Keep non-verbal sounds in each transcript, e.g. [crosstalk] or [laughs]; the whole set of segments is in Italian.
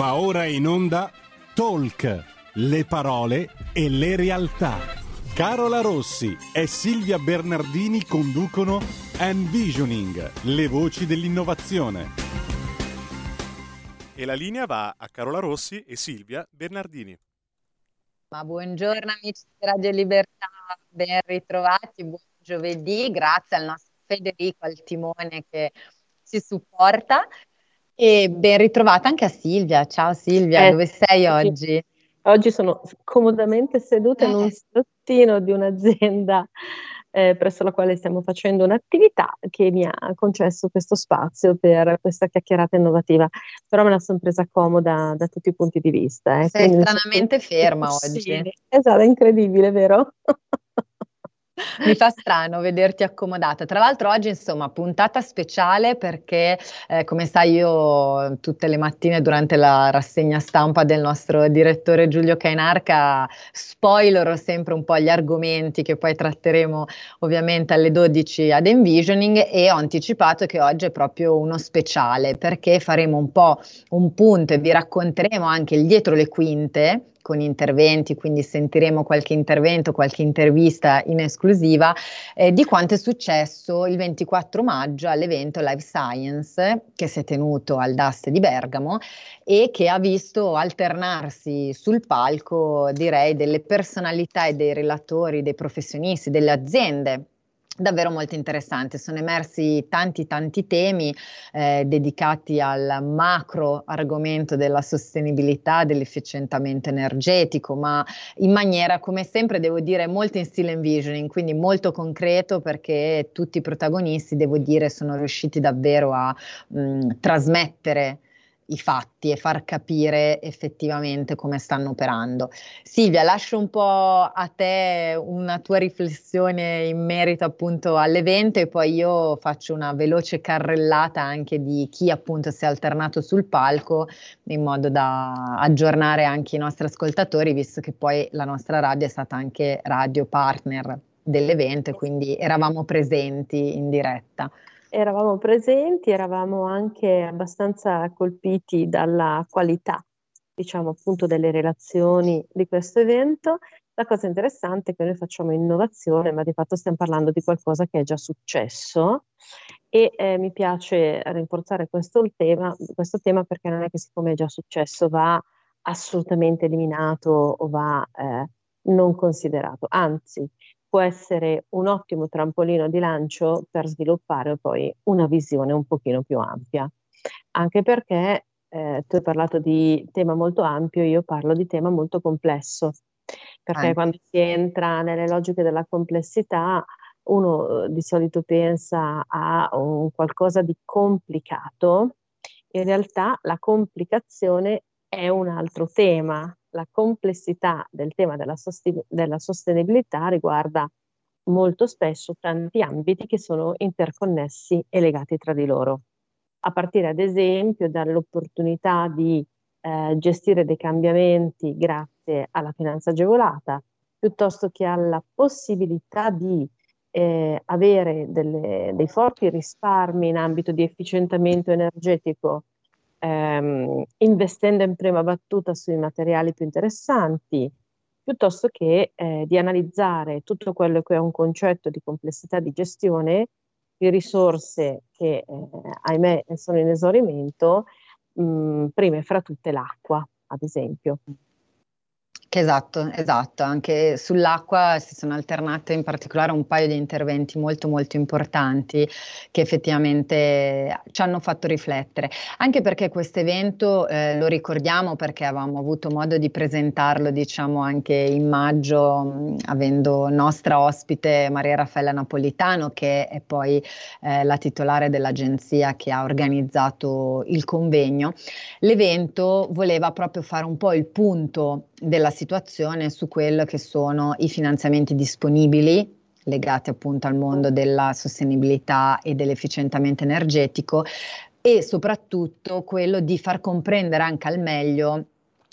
Va ora in onda Talk, le parole e le realtà. Carola Rossi e Silvia Bernardini conducono Envisioning, le voci dell'innovazione. E la linea va a Carola Rossi e Silvia Bernardini. Ma buongiorno amici di Radio Libertà, ben ritrovati, buon giovedì, grazie al nostro Federico al timone che ci supporta e ben ritrovata anche a Silvia. Ciao Silvia, eh, dove sei oggi? Oggi sono comodamente seduta in un eh. salottino di un'azienda eh, presso la quale stiamo facendo un'attività che mi ha concesso questo spazio per questa chiacchierata innovativa, però me la sono presa comoda da tutti i punti di vista. Eh. Sei stranamente ferma oggi. Sì, esatto, è incredibile, vero? [laughs] Mi fa strano vederti accomodata. Tra l'altro oggi, insomma, puntata speciale perché, eh, come sai, io tutte le mattine durante la rassegna stampa del nostro direttore Giulio Cainarca spoilerò sempre un po' gli argomenti che poi tratteremo ovviamente alle 12 ad Envisioning e ho anticipato che oggi è proprio uno speciale perché faremo un po' un punto e vi racconteremo anche il dietro le quinte con interventi, quindi sentiremo qualche intervento, qualche intervista in esclusiva eh, di quanto è successo il 24 maggio all'evento Life Science che si è tenuto al DAST di Bergamo e che ha visto alternarsi sul palco direi delle personalità e dei relatori, dei professionisti, delle aziende davvero molto interessante. Sono emersi tanti tanti temi eh, dedicati al macro argomento della sostenibilità, dell'efficientamento energetico, ma in maniera, come sempre, devo dire, molto in stile envisioning, quindi molto concreto perché tutti i protagonisti, devo dire, sono riusciti davvero a mh, trasmettere i fatti e far capire effettivamente come stanno operando. Silvia, lascio un po' a te una tua riflessione in merito appunto all'evento e poi io faccio una veloce carrellata anche di chi appunto si è alternato sul palco in modo da aggiornare anche i nostri ascoltatori, visto che poi la nostra radio è stata anche radio partner dell'evento e quindi eravamo presenti in diretta. Eravamo presenti, eravamo anche abbastanza colpiti dalla qualità, diciamo appunto, delle relazioni di questo evento. La cosa interessante è che noi facciamo innovazione, ma di fatto stiamo parlando di qualcosa che è già successo e eh, mi piace rinforzare questo tema, questo tema perché non è che siccome è già successo va assolutamente eliminato o va eh, non considerato, anzi può essere un ottimo trampolino di lancio per sviluppare poi una visione un pochino più ampia. Anche perché eh, tu hai parlato di tema molto ampio, io parlo di tema molto complesso, perché Anche. quando si entra nelle logiche della complessità uno di solito pensa a un qualcosa di complicato, in realtà la complicazione è un altro tema, la complessità del tema della, sosten- della sostenibilità riguarda molto spesso tanti ambiti che sono interconnessi e legati tra di loro, a partire ad esempio dall'opportunità di eh, gestire dei cambiamenti grazie alla finanza agevolata, piuttosto che alla possibilità di eh, avere delle, dei forti risparmi in ambito di efficientamento energetico ehm, investendo in prima battuta sui materiali più interessanti, piuttosto che eh, di analizzare tutto quello che è un concetto di complessità di gestione di risorse che, eh, ahimè, sono in esaurimento, mh, prima e fra tutte l'acqua, ad esempio. Esatto, esatto, anche sull'acqua si sono alternate in particolare un paio di interventi molto molto importanti che effettivamente ci hanno fatto riflettere, anche perché questo evento eh, lo ricordiamo perché avevamo avuto modo di presentarlo diciamo anche in maggio mh, avendo nostra ospite Maria Raffaella Napolitano che è poi eh, la titolare dell'agenzia che ha organizzato il convegno. L'evento voleva proprio fare un po' il punto della situazione su quello che sono i finanziamenti disponibili legati appunto al mondo della sostenibilità e dell'efficientamento energetico e soprattutto quello di far comprendere anche al meglio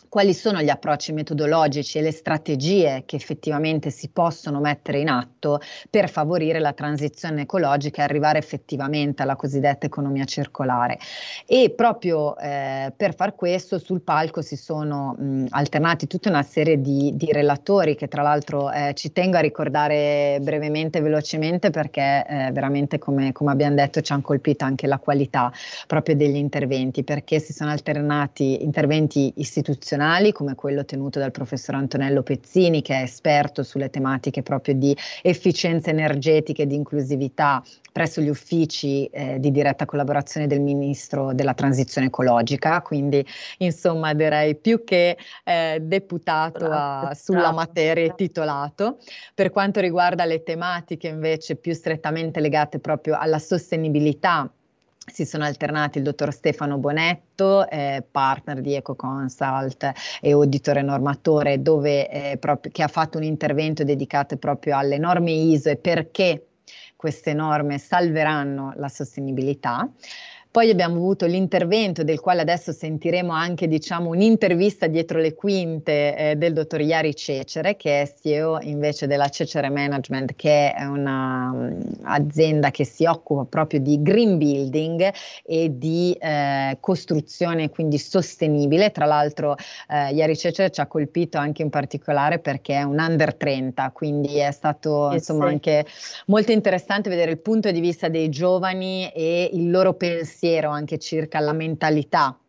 quali sono gli approcci metodologici e le strategie che effettivamente si possono mettere in atto per favorire la transizione ecologica e arrivare effettivamente alla cosiddetta economia circolare. E proprio eh, per far questo sul palco si sono mh, alternati tutta una serie di, di relatori che tra l'altro eh, ci tengo a ricordare brevemente e velocemente perché eh, veramente come, come abbiamo detto ci hanno colpito anche la qualità proprio degli interventi perché si sono alternati interventi istituzionali istituzionali come quello tenuto dal professor Antonello Pezzini che è esperto sulle tematiche proprio di efficienza energetica e di inclusività presso gli uffici eh, di diretta collaborazione del Ministro della Transizione Ecologica, quindi insomma direi più che eh, deputato a, sulla materia e titolato. Per quanto riguarda le tematiche invece più strettamente legate proprio alla sostenibilità si sono alternati il dottor Stefano Bonetto, eh, partner di EcoConsult e auditore normatore, dove, eh, proprio, che ha fatto un intervento dedicato proprio alle norme ISO e perché queste norme salveranno la sostenibilità. Poi abbiamo avuto l'intervento del quale adesso sentiremo anche diciamo, un'intervista dietro le quinte eh, del dottor Iari Cecere, che è CEO invece della Cecere Management, che è un'azienda um, che si occupa proprio di green building e di eh, costruzione quindi sostenibile. Tra l'altro eh, Iari Cecere ci ha colpito anche in particolare perché è un under 30, quindi è stato insomma sì. anche molto interessante vedere il punto di vista dei giovani e il loro pensiero pensiero anche circa la mentalità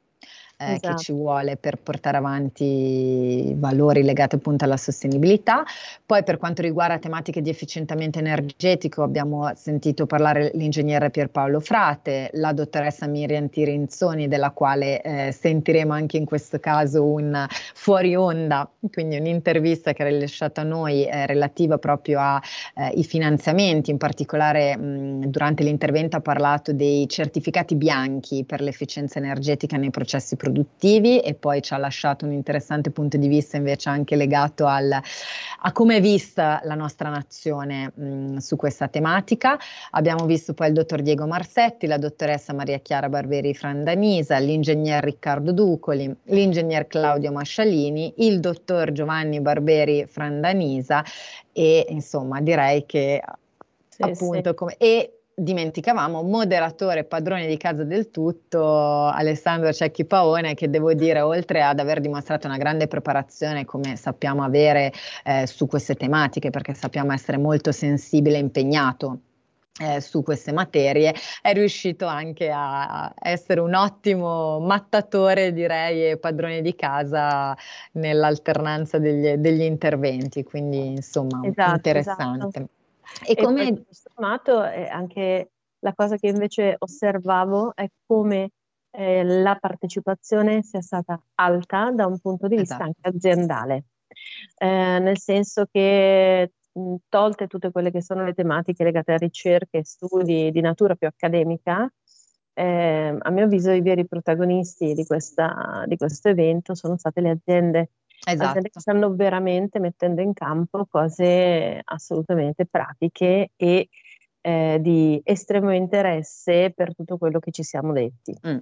eh, esatto. che ci vuole per portare avanti valori legati appunto alla sostenibilità. Poi per quanto riguarda tematiche di efficientamento energetico abbiamo sentito parlare l'ingegnere Pierpaolo Frate, la dottoressa Miriam Tirinzoni della quale eh, sentiremo anche in questo caso un fuori onda, quindi un'intervista che ha rilasciato a noi eh, relativa proprio ai eh, finanziamenti, in particolare mh, durante l'intervento ha parlato dei certificati bianchi per l'efficienza energetica nei processi produttivi produttivi e poi ci ha lasciato un interessante punto di vista invece anche legato al, a come è vista la nostra nazione mh, su questa tematica. Abbiamo visto poi il dottor Diego Marsetti, la dottoressa Maria Chiara Barberi Frandanisa, l'ingegner Riccardo Ducoli, l'ingegner Claudio Mascialini, il dottor Giovanni Barberi Frandanisa e insomma direi che sì, appunto sì. come... E dimenticavamo, moderatore padrone di casa del tutto, Alessandro Cecchi Paone, che devo dire, oltre ad aver dimostrato una grande preparazione, come sappiamo avere eh, su queste tematiche, perché sappiamo essere molto sensibile e impegnato eh, su queste materie, è riuscito anche a essere un ottimo mattatore, direi, e padrone di casa nell'alternanza degli, degli interventi, quindi insomma esatto, interessante. Esatto. E, e come... Tutto sommato, eh, anche la cosa che invece osservavo è come eh, la partecipazione sia stata alta da un punto di vista esatto. anche aziendale, eh, nel senso che mh, tolte tutte quelle che sono le tematiche legate a ricerche e studi di natura più accademica, eh, a mio avviso i veri protagonisti di, questa, di questo evento sono state le aziende Esatto. che stanno veramente mettendo in campo cose assolutamente pratiche e eh, di estremo interesse per tutto quello che ci siamo detti. Mm.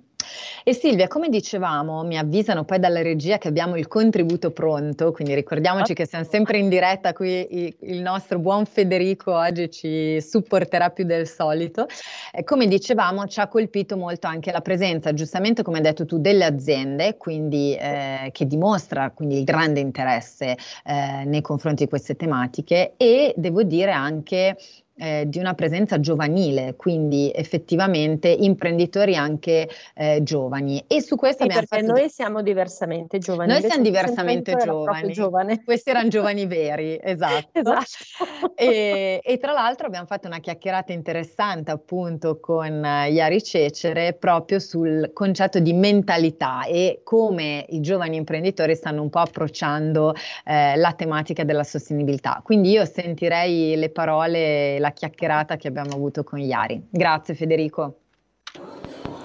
E Silvia, come dicevamo, mi avvisano poi dalla regia che abbiamo il contributo pronto, quindi ricordiamoci che siamo sempre in diretta qui, il nostro buon Federico oggi ci supporterà più del solito. E come dicevamo, ci ha colpito molto anche la presenza, giustamente come hai detto tu, delle aziende, quindi eh, che dimostra quindi il grande interesse eh, nei confronti di queste tematiche e devo dire anche eh, di una presenza giovanile, quindi effettivamente imprenditori anche eh, giovani. E su questo sì, perché fatto... noi siamo diversamente giovani. Noi siamo diversamente giovani. Questi erano [laughs] giovani veri, esatto. esatto. E, e, tra l'altro abbiamo fatto una chiacchierata interessante appunto con Iari Cecere proprio sul concetto di mentalità e come i giovani imprenditori stanno un po' approcciando eh, la tematica della sostenibilità. Quindi io sentirei le parole, la chiacchierata che abbiamo avuto con Iari. Grazie Federico.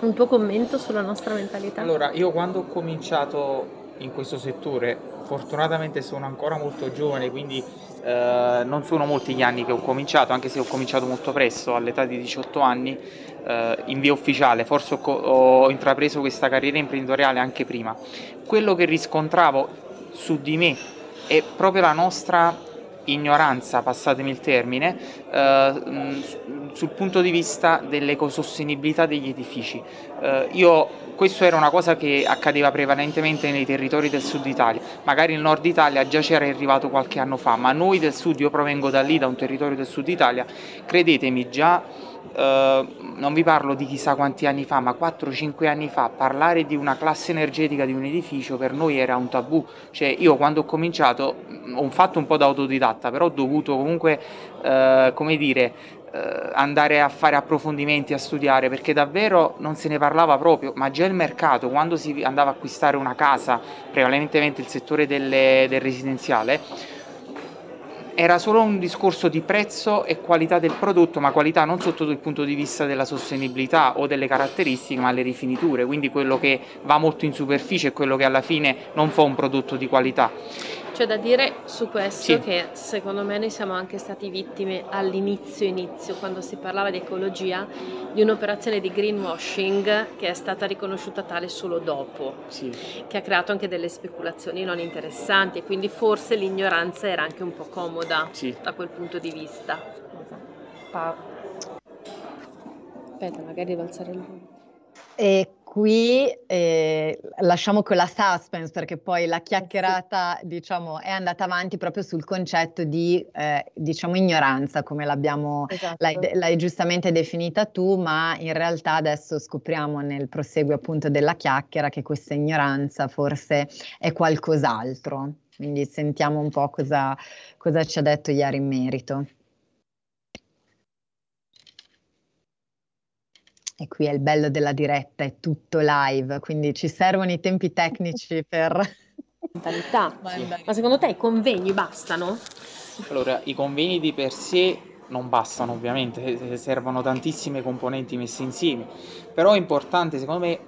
Un tuo commento sulla nostra mentalità? Allora, io quando ho cominciato in questo settore fortunatamente sono ancora molto giovane, quindi eh, non sono molti gli anni che ho cominciato, anche se ho cominciato molto presto, all'età di 18 anni, eh, in via ufficiale, forse ho, ho intrapreso questa carriera imprenditoriale anche prima. Quello che riscontravo su di me è proprio la nostra ignoranza, passatemi il termine, eh, sul punto di vista dell'ecosostenibilità degli edifici. Eh, io, questo era una cosa che accadeva prevalentemente nei territori del sud Italia, magari il nord Italia già c'era arrivato qualche anno fa, ma noi del sud, io provengo da lì, da un territorio del sud Italia, credetemi già Uh, non vi parlo di chissà quanti anni fa, ma 4-5 anni fa, parlare di una classe energetica di un edificio per noi era un tabù. Cioè, io quando ho cominciato ho fatto un po' da autodidatta, però ho dovuto comunque, uh, come dire, uh, andare a fare approfondimenti, a studiare, perché davvero non se ne parlava proprio, ma già il mercato, quando si andava a acquistare una casa, prevalentemente il settore delle, del residenziale, era solo un discorso di prezzo e qualità del prodotto, ma qualità non sotto il punto di vista della sostenibilità o delle caratteristiche, ma le rifiniture, quindi quello che va molto in superficie è quello che alla fine non fa un prodotto di qualità. C'è da dire su questo sì. che secondo me noi siamo anche stati vittime all'inizio inizio, quando si parlava di ecologia, di un'operazione di greenwashing che è stata riconosciuta tale solo dopo, sì. che ha creato anche delle speculazioni non interessanti e quindi forse l'ignoranza era anche un po' comoda sì. da quel punto di vista. Pa- Aspetta, magari devo alzare il volume. E qui eh, lasciamo quella suspense perché poi la chiacchierata diciamo, è andata avanti proprio sul concetto di eh, diciamo, ignoranza come l'abbiamo esatto. l'hai, l'hai, giustamente definita tu ma in realtà adesso scopriamo nel proseguo appunto della chiacchiera che questa ignoranza forse è qualcos'altro quindi sentiamo un po' cosa, cosa ci ha detto ieri in merito. E qui è il bello della diretta, è tutto live, quindi ci servono i tempi tecnici [laughs] per... Mentalità. Sì. Ma secondo te i convegni bastano? Allora, i convegni di per sé non bastano ovviamente, servono tantissime componenti messe insieme, però è importante secondo me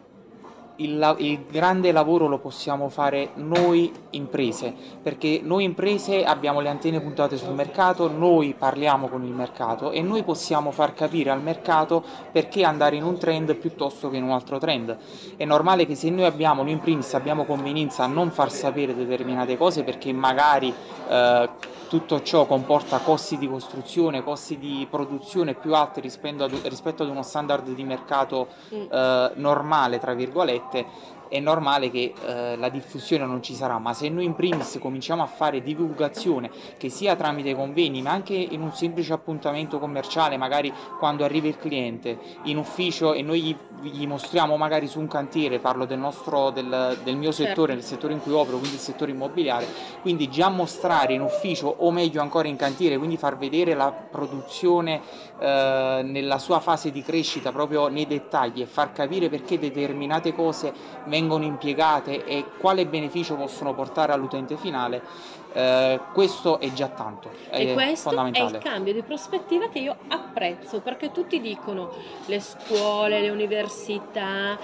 il, il, grande lavoro lo possiamo fare noi imprese, perché noi imprese abbiamo le antenne puntate sul mercato, noi parliamo con il mercato e noi possiamo far capire al mercato perché andare in un trend piuttosto che in un altro trend. È normale che se noi abbiamo, noi in primis abbiamo convenienza a non far sapere determinate cose perché magari eh, tutto ciò comporta costi di costruzione, costi di produzione più alti rispetto ad, rispetto ad uno standard di mercato mm. eh, normale, tra virgolette, è normale che eh, la diffusione non ci sarà, ma se noi in primis cominciamo a fare divulgazione, che sia tramite convegni, ma anche in un semplice appuntamento commerciale, magari quando arriva il cliente in ufficio e noi gli, gli mostriamo magari su un cantiere, parlo del, nostro, del, del mio certo. settore, del settore in cui opero, quindi il settore immobiliare, quindi già mostrare in ufficio o meglio ancora in cantiere, quindi far vedere la produzione eh, nella sua fase di crescita proprio nei dettagli e far capire perché determinate cose vengono vengono impiegate e quale beneficio possono portare all'utente finale, eh, questo è già tanto. È e questo è il cambio di prospettiva che io apprezzo perché tutti dicono le scuole, le università,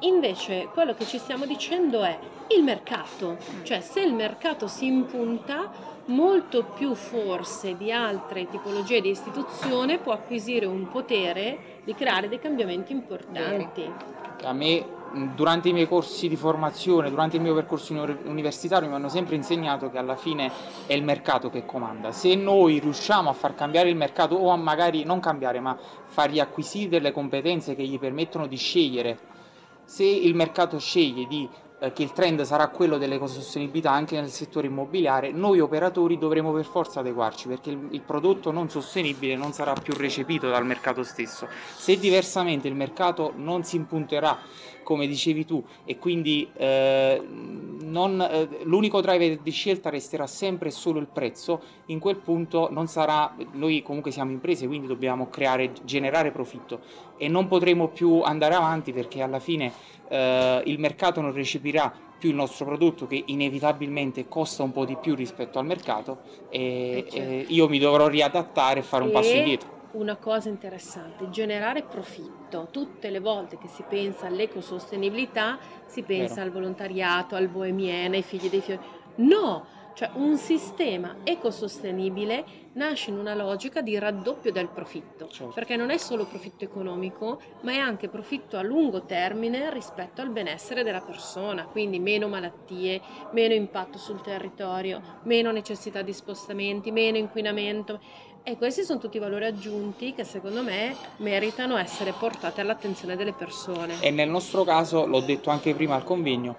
invece quello che ci stiamo dicendo è il mercato, cioè se il mercato si impunta molto più forse di altre tipologie di istituzione può acquisire un potere di creare dei cambiamenti importanti. A me durante i miei corsi di formazione, durante il mio percorso universitario mi hanno sempre insegnato che alla fine è il mercato che comanda. Se noi riusciamo a far cambiare il mercato o a magari non cambiare, ma fargli acquisire delle competenze che gli permettono di scegliere, se il mercato sceglie di eh, che il trend sarà quello dell'ecosostenibilità anche nel settore immobiliare, noi operatori dovremo per forza adeguarci perché il, il, prodotto non sostenibile non sarà più recepito dal mercato stesso. Se diversamente il mercato non si impunterà come dicevi tu, e quindi eh, non, eh, l'unico driver di scelta resterà sempre solo il prezzo, in quel punto non sarà, noi comunque siamo imprese, quindi dobbiamo creare, generare profitto. E non potremo più andare avanti perché alla fine eh, il mercato non recepirà più il nostro prodotto che inevitabilmente costa un po' di più rispetto al mercato e, eh, certo. e io mi dovrò riadattare e fare un passo indietro una cosa interessante, generare profitto. Tutte le volte che si pensa all'ecosostenibilità si pensa Vero. al volontariato, al bohemiene, ai figli dei fiori. No, cioè un sistema ecosostenibile nasce in una logica di raddoppio del profitto, Certo. perché non è solo profitto economico, ma è anche profitto a lungo termine rispetto al benessere della persona, quindi meno malattie, meno impatto sul territorio, meno necessità di spostamenti, meno inquinamento. E questi sono tutti valori aggiunti che secondo me meritano essere portati all'attenzione delle persone. E nel nostro caso, l'ho detto anche prima al convegno,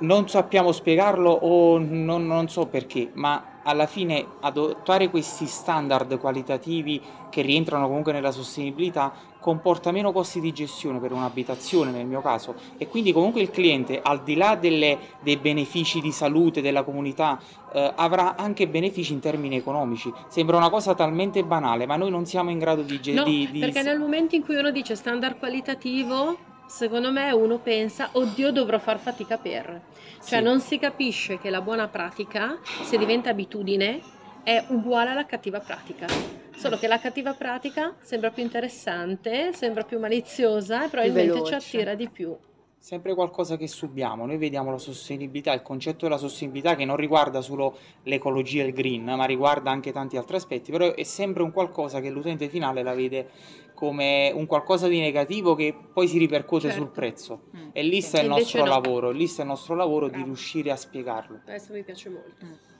non sappiamo spiegarlo o non, non so perché, ma alla fine adottare questi standard qualitativi che rientrano comunque nella sostenibilità comporta meno costi di gestione per un'abitazione nel mio caso e quindi comunque il cliente al di là delle- dei benefici di salute della comunità eh, avrà anche benefici in termini economici. Sembra una cosa talmente banale, ma noi non siamo in grado di... ge- No, di- di- perché nel momento in cui uno dice standard qualitativo, secondo me uno pensa, oddio dovrò far fatica per. Cioè Sì. non si capisce che la buona pratica, se diventa abitudine, è uguale alla cattiva pratica. Solo che la cattiva pratica sembra più interessante, sembra più maliziosa e probabilmente ci attira di più. Sempre qualcosa che subiamo. Noi vediamo la sostenibilità, il concetto della sostenibilità che non riguarda solo l'ecologia e il green, ma riguarda anche tanti altri aspetti, però è sempre un qualcosa che l'utente finale la vede come un qualcosa di negativo che poi si ripercuote Certo. sul prezzo. Mm. E lì sta il Invece nostro no. lavoro, lì sta il nostro lavoro di riuscire a spiegarlo. Questo mi piace molto. Vero.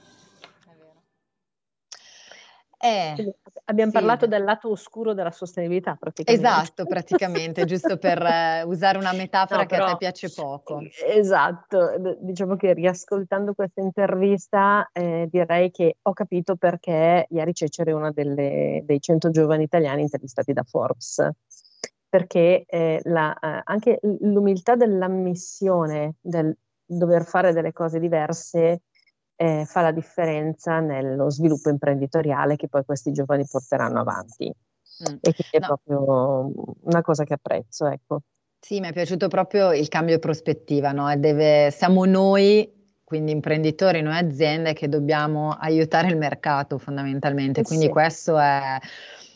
Eh, Abbiamo sì. parlato del lato oscuro della sostenibilità praticamente. Esatto, praticamente, giusto per eh, usare una metafora No, che a però- te piace poco. Esatto, diciamo che riascoltando questa intervista eh, direi che ho capito perché Iari Cecere è una delle- dei 100 giovani italiani intervistati da Forbes, perché eh, la- eh, anche l'umiltà dell'ammissione del dover fare delle cose diverse eh, fa la differenza nello sviluppo imprenditoriale che poi questi giovani porteranno avanti. Mm. E quindi è No. proprio una cosa che apprezzo, ecco. Sì, mi è piaciuto proprio il cambio di prospettiva, no? Deve- siamo noi, quindi imprenditori, noi aziende, che dobbiamo aiutare il mercato fondamentalmente. Eh Quindi sì. questo è,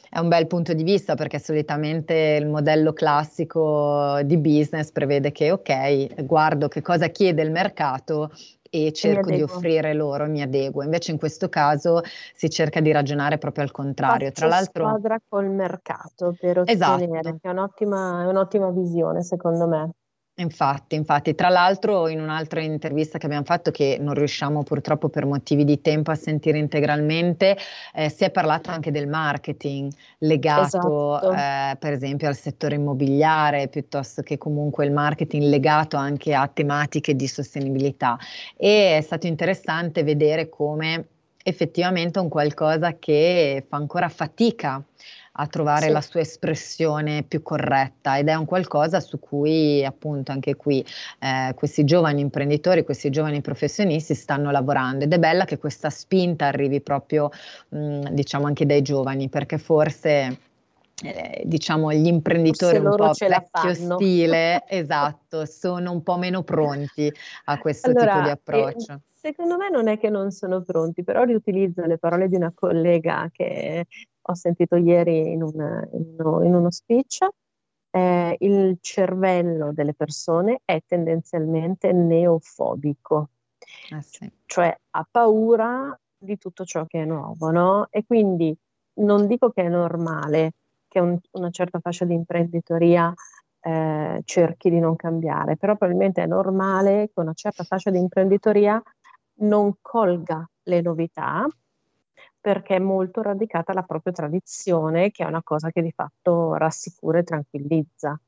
è un bel punto di vista perché solitamente il modello classico di business prevede che, ok, guardo che cosa chiede il mercato e cerco di offrire loro, mi adeguo. Invece in questo caso si cerca di ragionare proprio al contrario. Tra Faccio l'altro... squadra col mercato per Esatto. ottenere, che è un'ottima, è un'ottima visione secondo me. Infatti, infatti, tra l'altro in un'altra intervista che abbiamo fatto, che non riusciamo purtroppo per motivi di tempo a sentire integralmente, eh, si è parlato anche del marketing legato Esatto. eh, per esempio al settore immobiliare, piuttosto che comunque il marketing legato anche a tematiche di sostenibilità. E è stato interessante vedere come effettivamente è un qualcosa che fa ancora fatica a trovare Sì. la sua espressione più corretta ed è un qualcosa su cui appunto anche qui eh, questi giovani imprenditori, questi giovani professionisti stanno lavorando ed è bella che questa spinta arrivi proprio mh, diciamo anche dai giovani perché forse eh, diciamo gli imprenditori un po' vecchio stile, [laughs] esatto, sono un po' meno pronti a questo Allora, tipo di eh, approccio. secondo me non è che non sono pronti, però riutilizzo le parole di una collega che ho sentito ieri in, un- in uno, in uno speech. Eh, il cervello delle persone è tendenzialmente neofobico. Eh sì. cioè ha paura di tutto ciò che è nuovo, no? E quindi non dico che è normale che un- una certa fascia di imprenditoria eh, cerchi di non cambiare, però probabilmente è normale che una certa fascia di imprenditoria non colga le novità perché è molto radicata alla propria tradizione, che è una cosa che di fatto rassicura e tranquillizza.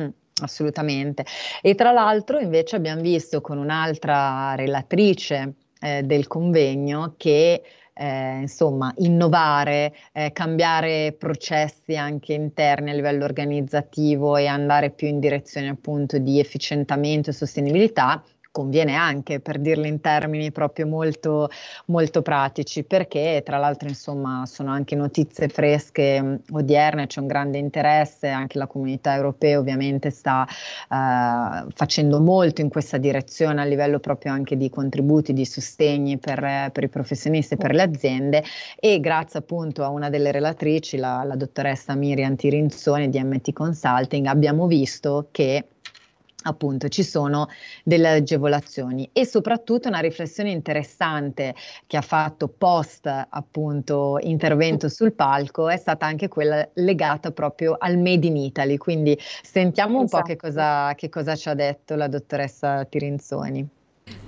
Mm, assolutamente. E tra l'altro invece abbiamo visto con un'altra relatrice eh, del convegno che eh, insomma innovare, eh, cambiare processi anche interni a livello organizzativo e andare più in direzione appunto di efficientamento e sostenibilità conviene anche per dirlo in termini proprio molto molto pratici perché tra l'altro insomma sono anche notizie fresche mh, odierne, c'è un grande interesse, anche la comunità europea ovviamente sta eh, facendo molto in questa direzione a livello proprio anche di contributi, di sostegni per, per i professionisti e per le aziende. E grazie appunto a una delle relatrici, la, la dottoressa Miriam Tirinzoni di MT Consulting, abbiamo visto che appunto ci sono delle agevolazioni e soprattutto una riflessione interessante che ha fatto post appunto intervento sul palco è stata anche quella legata proprio al Made in Italy, quindi sentiamo un esatto. po' che esatto. cosa, che cosa ci ha detto la dottoressa Tirinzoni.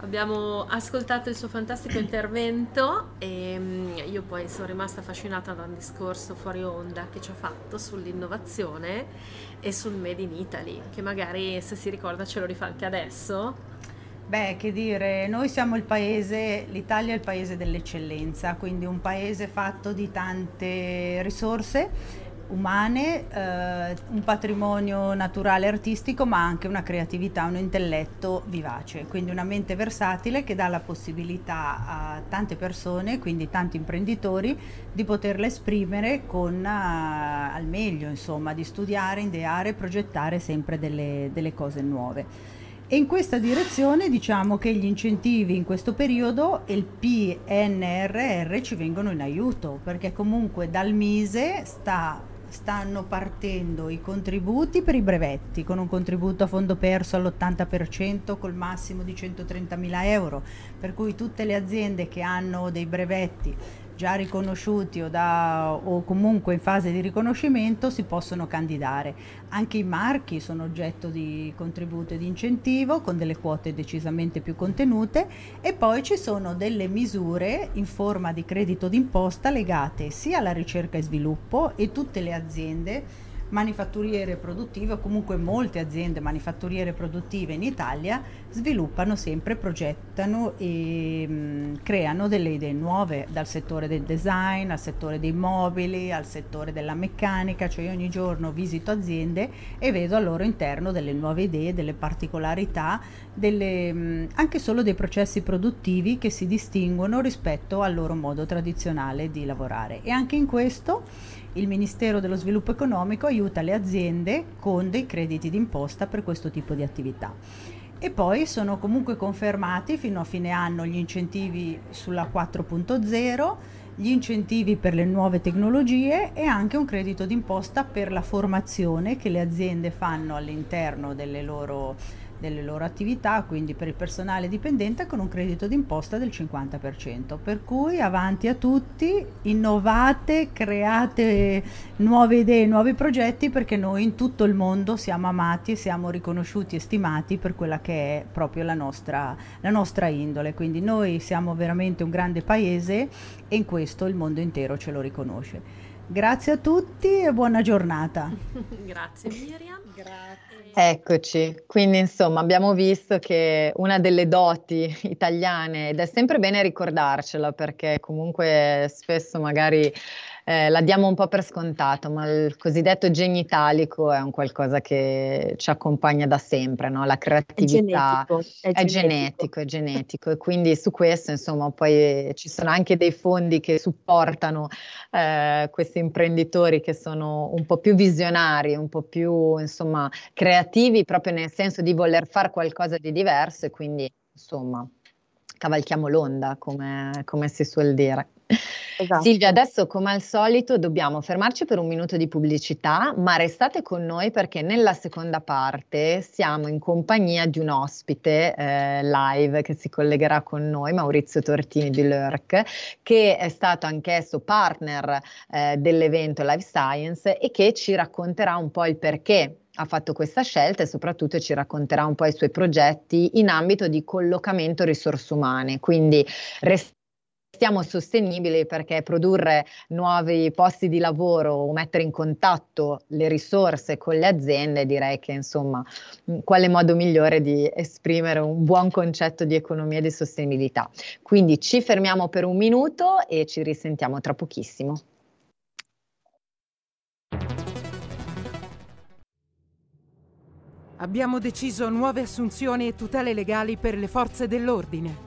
Abbiamo ascoltato il suo fantastico intervento e mm, io poi sono rimasta affascinata da un discorso fuori onda che ci ha fatto sull'innovazione e sul Made in Italy, che magari se si ricorda ce lo rifà anche adesso. Beh, che dire, noi siamo il paese, l'Italia è il paese dell'eccellenza, quindi un paese fatto di tante risorse umane, eh, un patrimonio naturale e artistico, ma anche una creatività, un intelletto vivace, quindi una mente versatile che dà la possibilità a tante persone, quindi tanti imprenditori, di poterla esprimere con uh, al meglio, insomma, di studiare, ideare, progettare sempre delle, delle cose nuove. E in questa direzione diciamo che gli incentivi in questo periodo e il PNRR ci vengono in aiuto perché comunque dal Mise sta stanno partendo i contributi per i brevetti, con un contributo a fondo perso all'80% col massimo di 130.000 euro, per cui tutte le aziende che hanno dei brevetti già riconosciuti o, da, o, comunque in fase di riconoscimento si possono candidare. Anche i marchi sono oggetto di contributo e di incentivo con delle quote decisamente più contenute e poi ci sono delle misure in forma di credito d'imposta legate sia alla ricerca e sviluppo e tutte le aziende manifatturiere produttive o comunque molte aziende manifatturiere produttive in Italia sviluppano sempre, progettano e mh, mm, creano delle idee nuove dal settore del design al settore dei mobili, al settore della meccanica, cioè io ogni giorno visito aziende e vedo al loro interno delle nuove idee, delle particolarità, delle, mh, mm, anche solo dei processi produttivi che si distinguono rispetto al loro modo tradizionale di lavorare. E anche in questo il Ministero dello Sviluppo Economico aiuta le aziende con dei crediti d'imposta per questo tipo di attività. E poi sono comunque confermati fino a fine anno gli incentivi sulla 4.0, gli incentivi per le nuove tecnologie e anche un credito d'imposta per la formazione che le aziende fanno all'interno delle loro delle loro attività, quindi per il personale dipendente con un credito d'imposta del 50%. Per cui avanti a tutti, innovate, create nuove idee, nuovi progetti perché noi in tutto il mondo siamo amati siamo riconosciuti e stimati per quella che è proprio la nostra, la nostra indole. Quindi noi siamo veramente un grande paese e in questo il mondo intero ce lo riconosce. Grazie a tutti e buona giornata. [laughs] Grazie Miriam. Grazie. Eccoci, quindi insomma abbiamo visto che una delle doti italiane, ed è sempre bene ricordarcela perché comunque spesso magari eh, la diamo un po' per scontato, ma il cosiddetto genio italico è un qualcosa che ci accompagna da sempre, no? la creatività è genetico, è, è genetico, è genetico e quindi su questo insomma poi ci sono anche dei fondi che supportano eh, questi imprenditori che sono un po' più visionari, un po' più insomma creativi proprio nel senso di voler fare qualcosa di diverso e quindi insomma cavalchiamo l'onda come, come si suol dire. Esatto. Silvia, adesso come al solito dobbiamo fermarci per un minuto di pubblicità, ma restate con noi perché nella seconda parte siamo in compagnia di un ospite eh, live che si collegherà con noi, Maurizio Tortini di Lurk, che è stato anch'esso partner eh, dell'evento Life Science e che ci racconterà un po' il perché ha fatto questa scelta e soprattutto ci racconterà un po' i suoi progetti in ambito di collocamento risorse umane. Quindi restiamo Stiamo sostenibili perché produrre nuovi posti di lavoro o mettere in contatto le risorse con le aziende, direi che insomma, quale modo migliore di esprimere un buon concetto di economia e di sostenibilità. Quindi ci fermiamo per un minuto e ci risentiamo tra pochissimo. Abbiamo deciso nuove assunzioni e tutele legali per le forze dell'ordine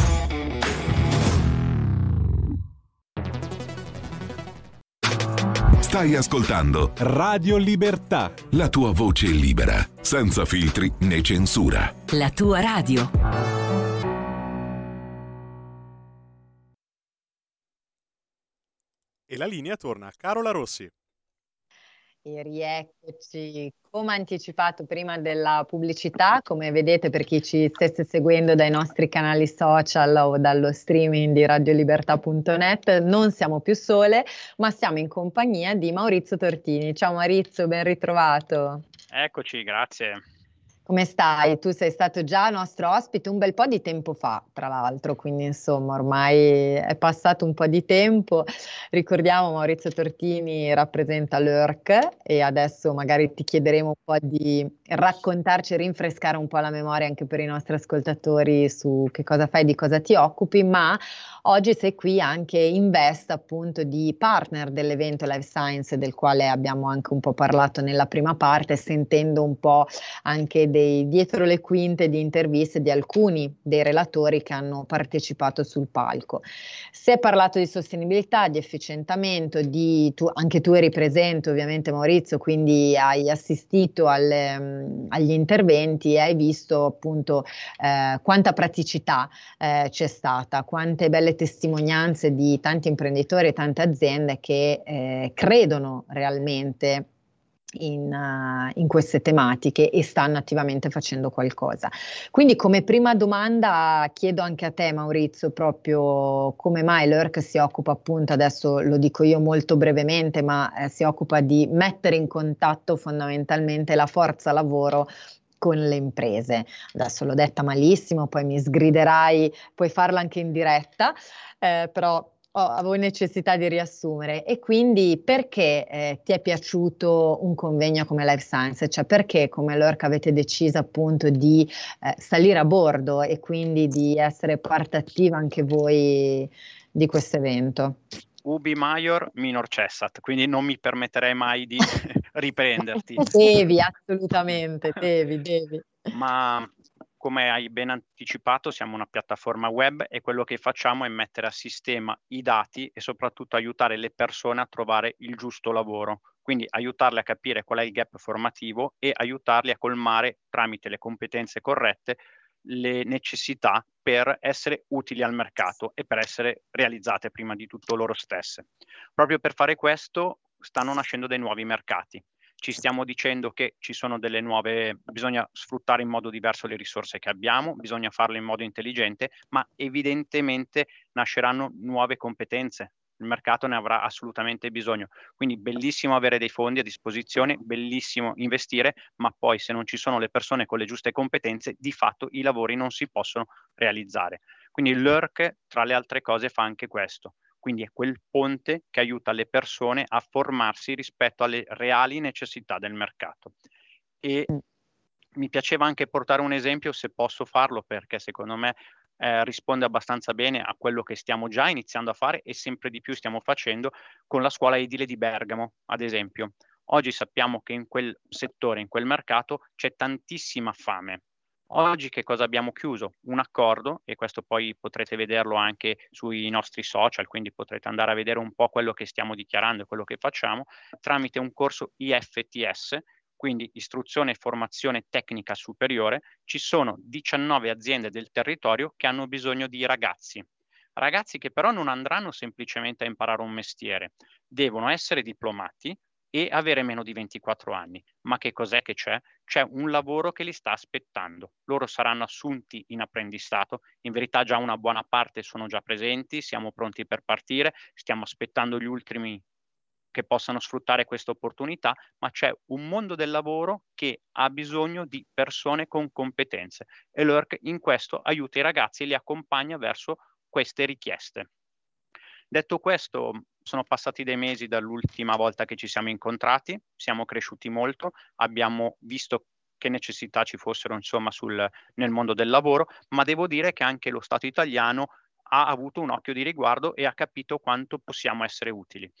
Stai ascoltando Radio Libertà. La tua voce libera, senza filtri né censura. La tua radio. E la linea torna a Carola Rossi. E rieccoci, come anticipato prima della pubblicità, come vedete per chi ci stesse seguendo dai nostri canali social o dallo streaming di radiolibertà.net, non siamo più sole, ma siamo in compagnia di Maurizio Tortini. Ciao Maurizio, ben ritrovato. Eccoci, grazie. Come stai? Tu sei stato già nostro ospite un bel po' di tempo fa, tra l'altro, quindi insomma ormai è passato un po' di tempo. Ricordiamo Maurizio Tortini rappresenta l'ERC e adesso magari ti chiederemo un po' di raccontarci rinfrescare un po' la memoria anche per i nostri ascoltatori su che cosa fai, di cosa ti occupi, ma oggi sei qui anche in veste appunto di partner dell'evento Life Science del quale abbiamo anche un po' parlato nella prima parte, sentendo un po' anche dei dietro le quinte di interviste di alcuni dei relatori che hanno partecipato sul palco. Si è parlato di sostenibilità, di efficientamento, di tu, anche tu eri presente ovviamente Maurizio, quindi hai assistito alle agli interventi e hai visto appunto eh, quanta praticità eh, c'è stata, quante belle testimonianze di tanti imprenditori e tante aziende che eh, credono realmente in, uh, in, queste tematiche e stanno attivamente facendo qualcosa. Quindi come prima domanda chiedo anche a te Maurizio proprio come mai l'ERC si occupa appunto, adesso lo dico io molto brevemente, ma eh, si occupa di mettere in contatto fondamentalmente la forza lavoro con le imprese. Adesso l'ho detta malissimo, poi mi sgriderai, puoi farla anche in diretta, eh, però oh, avevo necessità di riassumere e quindi perché eh, ti è piaciuto un convegno come Life Science? Cioè perché come l'ORC avete deciso appunto di eh, salire a bordo e quindi di essere parte attiva anche voi di questo evento? Ubi Maior minor cessat, quindi non mi permetterei mai di [laughs] riprenderti. devi, assolutamente, devi, devi. Ma come hai ben anticipato, siamo una piattaforma web e quello che facciamo è mettere a sistema i dati e soprattutto aiutare le persone a trovare il giusto lavoro. Quindi aiutarle a capire qual è il gap formativo e aiutarli a colmare tramite le competenze corrette le necessità per essere utili al mercato e per essere realizzate prima di tutto loro stesse. Proprio per fare questo stanno nascendo dei nuovi mercati ci stiamo dicendo che ci sono delle nuove, bisogna sfruttare in modo diverso le risorse che abbiamo, bisogna farlo in modo intelligente, ma evidentemente nasceranno nuove competenze. Il mercato ne avrà assolutamente bisogno. Quindi bellissimo avere dei fondi a disposizione, bellissimo investire, ma poi se non ci sono le persone con le giuste competenze, di fatto i lavori non si possono realizzare. Quindi l'ERC, tra le altre cose, fa anche questo quindi è quel ponte che aiuta le persone a formarsi rispetto alle reali necessità del mercato. E mm. mi piaceva anche portare un esempio, se posso farlo, perché secondo me eh, risponde abbastanza bene a quello che stiamo già iniziando a fare e sempre di più stiamo facendo con la scuola edile di Bergamo, ad esempio. Oggi sappiamo che in quel settore, in quel mercato, c'è tantissima fame Oggi che cosa abbiamo chiuso? Un accordo, e questo poi potrete vederlo anche sui nostri social, quindi potrete andare a vedere un po' quello che stiamo dichiarando e quello che facciamo, tramite un corso IFTS, quindi istruzione e formazione tecnica superiore, ci sono 19 aziende del territorio che hanno bisogno di ragazzi. Ragazzi che però non andranno semplicemente a imparare un mestiere, devono essere diplomati, e avere meno di 24 anni. Ma che cos'è che c'è? C'è un lavoro che li sta aspettando. Loro saranno assunti in apprendistato, in verità già una buona parte sono già presenti, siamo pronti per partire, stiamo aspettando gli ultimi che possano sfruttare questa opportunità, ma c'è un mondo del lavoro che ha bisogno di persone con competenze e l'ERC in questo aiuta i ragazzi e li accompagna verso queste richieste. Detto questo, sono passati dei mesi dall'ultima volta che ci siamo incontrati, siamo cresciuti molto, abbiamo visto che necessità ci fossero insomma sul, nel mondo del lavoro, ma devo dire che anche lo Stato italiano ha avuto un occhio di riguardo e ha capito quanto possiamo essere utili.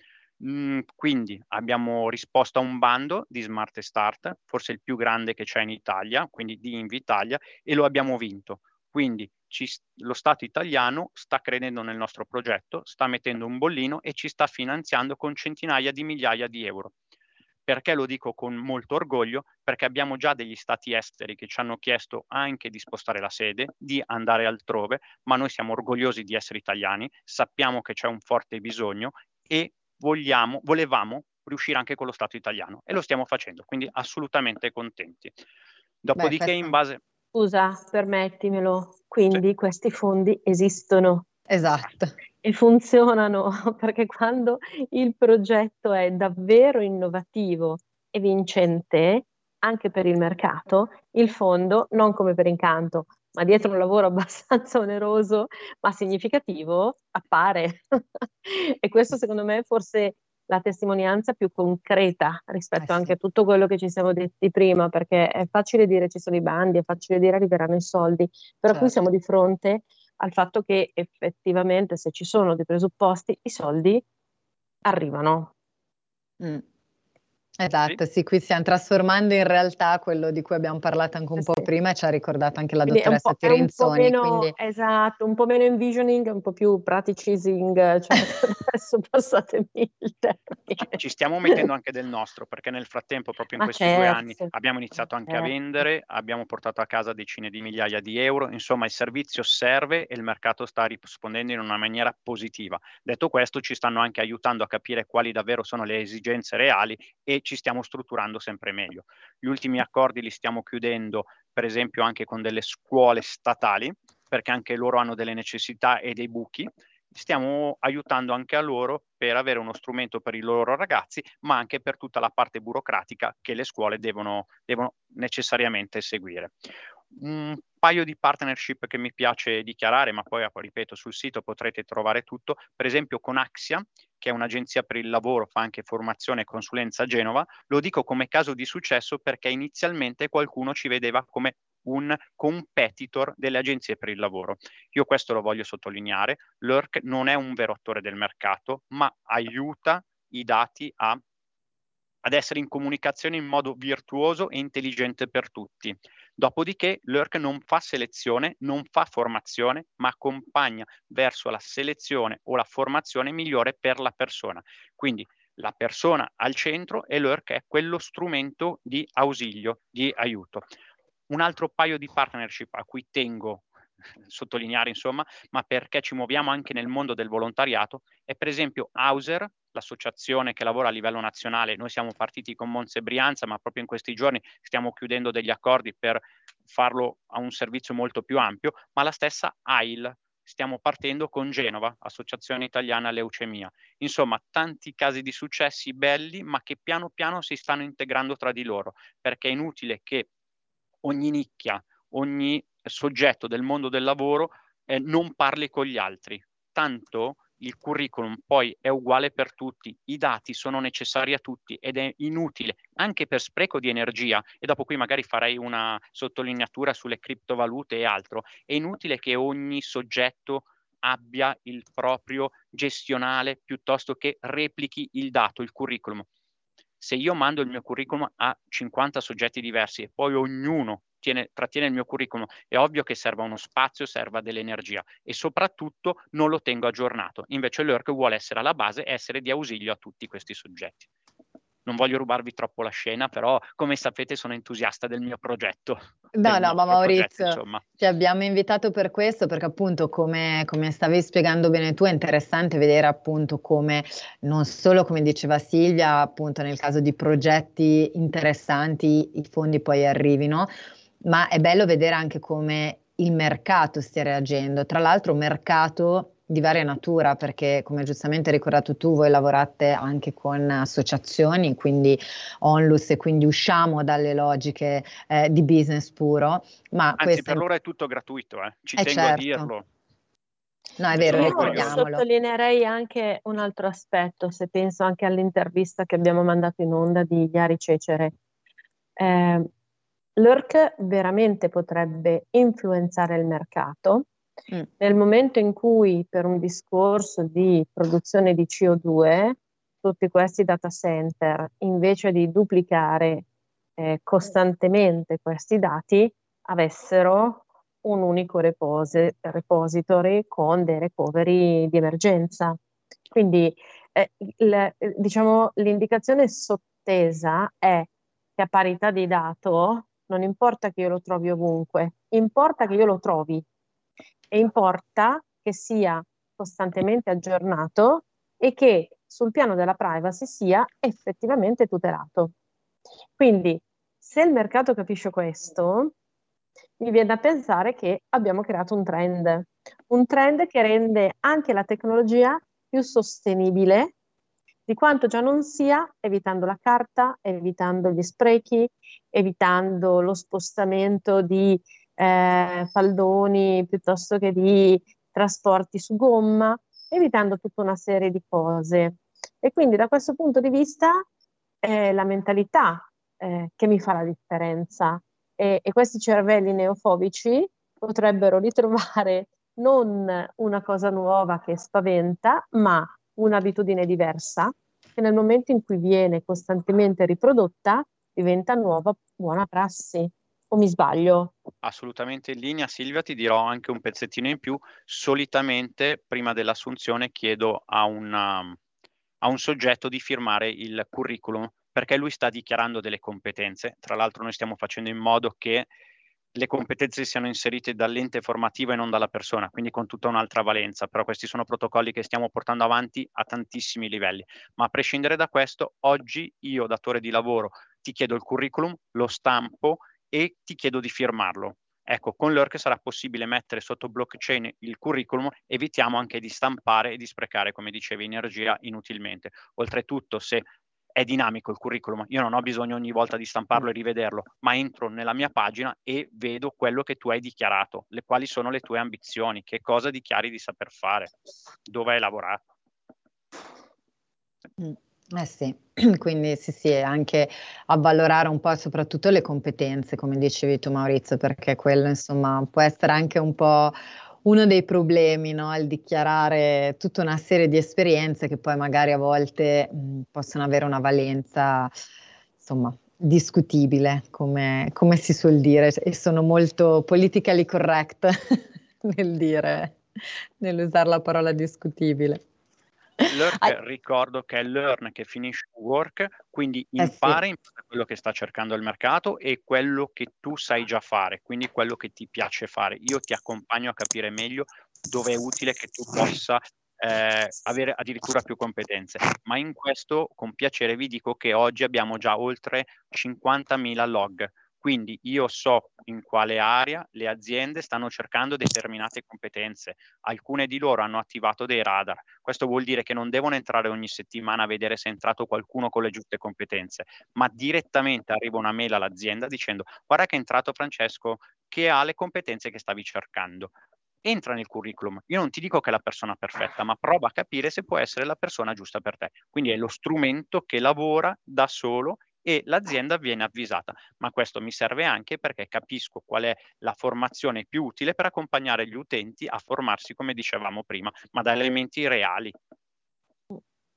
Mm, quindi abbiamo risposto a un bando di Smart Start, forse il più grande che c'è in Italia, quindi di Invitalia, e lo abbiamo vinto. Quindi ci, lo Stato italiano sta credendo nel nostro progetto, sta mettendo un bollino e ci sta finanziando con centinaia di migliaia di euro. Perché lo dico con molto orgoglio? Perché abbiamo già degli stati esteri che ci hanno chiesto anche di spostare la sede, di andare altrove, ma noi siamo orgogliosi di essere italiani, sappiamo che c'è un forte bisogno e vogliamo, volevamo riuscire anche con lo Stato italiano e lo stiamo facendo, quindi assolutamente contenti. Dopodiché Beh, in base... Scusa, permettimelo, quindi sì. questi fondi esistono. Esatto. E funzionano [laughs] perché quando il progetto è davvero innovativo e vincente, anche per il mercato, il fondo, non come per incanto, ma dietro un lavoro [laughs] abbastanza oneroso ma significativo, appare. [laughs] e questo secondo me è forse la testimonianza più concreta rispetto eh anche a tutto quello che ci siamo detti prima, perché è facile dire ci sono i bandi, è facile dire arriveranno i soldi, però certo. qui siamo di fronte al fatto che effettivamente se ci sono dei presupposti, i soldi arrivano. Mm. Esatto, sì, qui stiamo trasformando in realtà quello di cui abbiamo parlato anche un eh, po' sì. prima e ci ha ricordato anche la quindi dottoressa Tirenzoni. Meno, quindi... Esatto, un po' meno envisioning, un po' più praticizing, cioè [laughs] adesso passatemi il termine. Ci stiamo mettendo anche del nostro, perché nel frattempo, proprio in Ma questi certo. due anni, abbiamo iniziato anche certo. a vendere, abbiamo portato a casa decine di migliaia di euro, insomma il servizio serve e il mercato sta rispondendo in una maniera positiva. Detto questo, ci stanno anche aiutando a capire quali davvero sono le esigenze reali e ci stiamo strutturando sempre meglio. Gli ultimi accordi li stiamo chiudendo, per esempio, anche con delle scuole statali, perché anche loro hanno delle necessità e dei buchi. Stiamo aiutando anche a loro per avere uno strumento per i loro ragazzi, ma anche per tutta la parte burocratica che le scuole devono, devono necessariamente seguire un paio di partnership che mi piace dichiarare, ma poi ripeto sul sito potrete trovare tutto, per esempio con Axia, che è un'agenzia per il lavoro, fa anche formazione e consulenza a Genova, lo dico come caso di successo perché inizialmente qualcuno ci vedeva come un competitor delle agenzie per il lavoro. Io questo lo voglio sottolineare, l'ERC non è un vero attore del mercato, ma aiuta i dati a ad essere in comunicazione in modo virtuoso e intelligente per tutti. Dopodiché l'ERC non fa selezione, non fa formazione, ma accompagna verso la selezione o la formazione migliore per la persona. Quindi la persona al centro e l'ERC è quello strumento di ausilio, di aiuto. Un altro paio di partnership a cui tengo sottolineare, insomma, ma perché ci muoviamo anche nel mondo del volontariato, è per esempio Hauser, l'associazione che lavora a livello nazionale. Noi siamo partiti con Monza e Brianza, ma proprio in questi giorni stiamo chiudendo degli accordi per farlo a un servizio molto più ampio, ma la stessa AIL. Stiamo partendo con Genova, Associazione Italiana Leucemia. Insomma, tanti casi di successi belli, ma che piano piano si stanno integrando tra di loro, perché è inutile che ogni nicchia, ogni soggetto del mondo del lavoro eh, non parli con gli altri. Tanto il curriculum poi è uguale per tutti, i dati sono necessari a tutti ed è inutile anche per spreco di energia e dopo qui magari farei una sottolineatura sulle criptovalute e altro, è inutile che ogni soggetto abbia il proprio gestionale piuttosto che replichi il dato, il curriculum. Se io mando il mio curriculum a 50 soggetti diversi e poi ognuno tiene, trattiene il mio curriculum, è ovvio che serva uno spazio, serva dell'energia e soprattutto non lo tengo aggiornato. Invece l'ERC vuole essere alla base e essere di ausilio a tutti questi soggetti. non voglio rubarvi troppo la scena, però come sapete sono entusiasta del mio progetto. No, no, ma Maurizio, progetto, ti abbiamo invitato per questo perché appunto come, come, stavi spiegando bene tu è interessante vedere appunto come non solo come diceva Silvia appunto nel caso di progetti interessanti i fondi poi arrivino, ma è bello vedere anche come il mercato stia reagendo. Tra l'altro un mercato di varia natura, perché come giustamente hai ricordato tu, voi lavorate anche con associazioni, quindi onlus e quindi usciamo dalle logiche eh, di business puro. Ma Anzi, questa... per loro è tutto gratuito, eh. ci eh tengo certo. a dirlo. No, è vero, ricordiamolo. Sottolineerei anche un altro aspetto, se penso anche all'intervista che abbiamo mandato in onda di Iari Cecere. Eh, L'ERC veramente potrebbe influenzare il mercato, Mm. Nel momento in cui per un discorso di produzione di CO2 tutti questi data center, invece di duplicare eh, costantemente questi dati, avessero un unico repose, repository con dei recovery di emergenza. Quindi eh, il, diciamo, l'indicazione sottesa è che a parità di dato non importa che io lo trovi ovunque, importa che io lo trovi e importa che sia costantemente aggiornato e che sul piano della privacy sia effettivamente tutelato. Quindi, se il mercato capisce questo, mi viene da pensare che abbiamo creato un trend, un trend che rende anche la tecnologia più sostenibile di quanto già non sia, evitando la carta, evitando gli sprechi, evitando lo spostamento di eh, faldoni piuttosto che di trasporti su gomma, evitando tutta una serie di cose. E quindi da questo punto di vista è la mentalità eh, che mi fa la differenza e, e questi cervelli neofobici potrebbero ritrovare non una cosa nuova che spaventa, ma un'abitudine diversa che nel momento in cui viene costantemente riprodotta diventa nuova buona prassi o mi sbaglio? Assolutamente in linea, Silvia, ti dirò anche un pezzettino in più. Solitamente prima dell'assunzione chiedo a, una, a un soggetto di firmare il curriculum perché lui sta dichiarando delle competenze. Tra l'altro noi stiamo facendo in modo che le competenze siano inserite dall'ente formativo e non dalla persona, quindi con tutta un'altra valenza, però questi sono protocolli che stiamo portando avanti a tantissimi livelli. Ma a prescindere da questo, oggi io, datore di lavoro, ti chiedo il curriculum, lo stampo e ti chiedo di firmarlo. Ecco, con l'ERC sarà possibile mettere sotto blockchain il curriculum, evitiamo anche di stampare e di sprecare, come dicevi, energia inutilmente. Oltretutto, se è dinamico il curriculum, io non ho bisogno ogni volta di stamparlo e rivederlo, ma entro nella mia pagina e vedo quello che tu hai dichiarato, le quali sono le tue ambizioni, che cosa dichiari di saper fare, dove hai lavorato. Mm. Eh sì, [clears throat] quindi sì, sì, anche avvalorare un po' soprattutto le competenze, come dicevi tu Maurizio, perché quello insomma può essere anche un po' uno dei problemi, no? Il dichiarare tutta una serie di esperienze che poi magari a volte mh, possono avere una valenza, insomma, discutibile, come, come si suol dire, e sono molto politically correct [laughs] nel dire, nell'usare la parola discutibile. Lurk, ah. ricordo che è learn che finisce work, quindi impara, eh sì. quello che sta cercando il mercato e quello che tu sai già fare, quindi quello che ti piace fare. Io ti accompagno a capire meglio dove è utile che tu possa eh, avere addirittura più competenze. Ma in questo, con piacere, vi dico che oggi abbiamo già oltre 50.000 log quindi io so in quale area le aziende stanno cercando determinate competenze. Alcune di loro hanno attivato dei radar. Questo vuol dire che non devono entrare ogni settimana a vedere se è entrato qualcuno con le giuste competenze, ma direttamente arriva una mail all'azienda dicendo guarda che è entrato Francesco che ha le competenze che stavi cercando entra nel curriculum. Io non ti dico che è la persona perfetta, ma prova a capire se può essere la persona giusta per te. Quindi è lo strumento che lavora da solo e l'azienda viene avvisata. Ma questo mi serve anche perché capisco qual è la formazione più utile per accompagnare gli utenti a formarsi, come dicevamo prima, ma da elementi reali.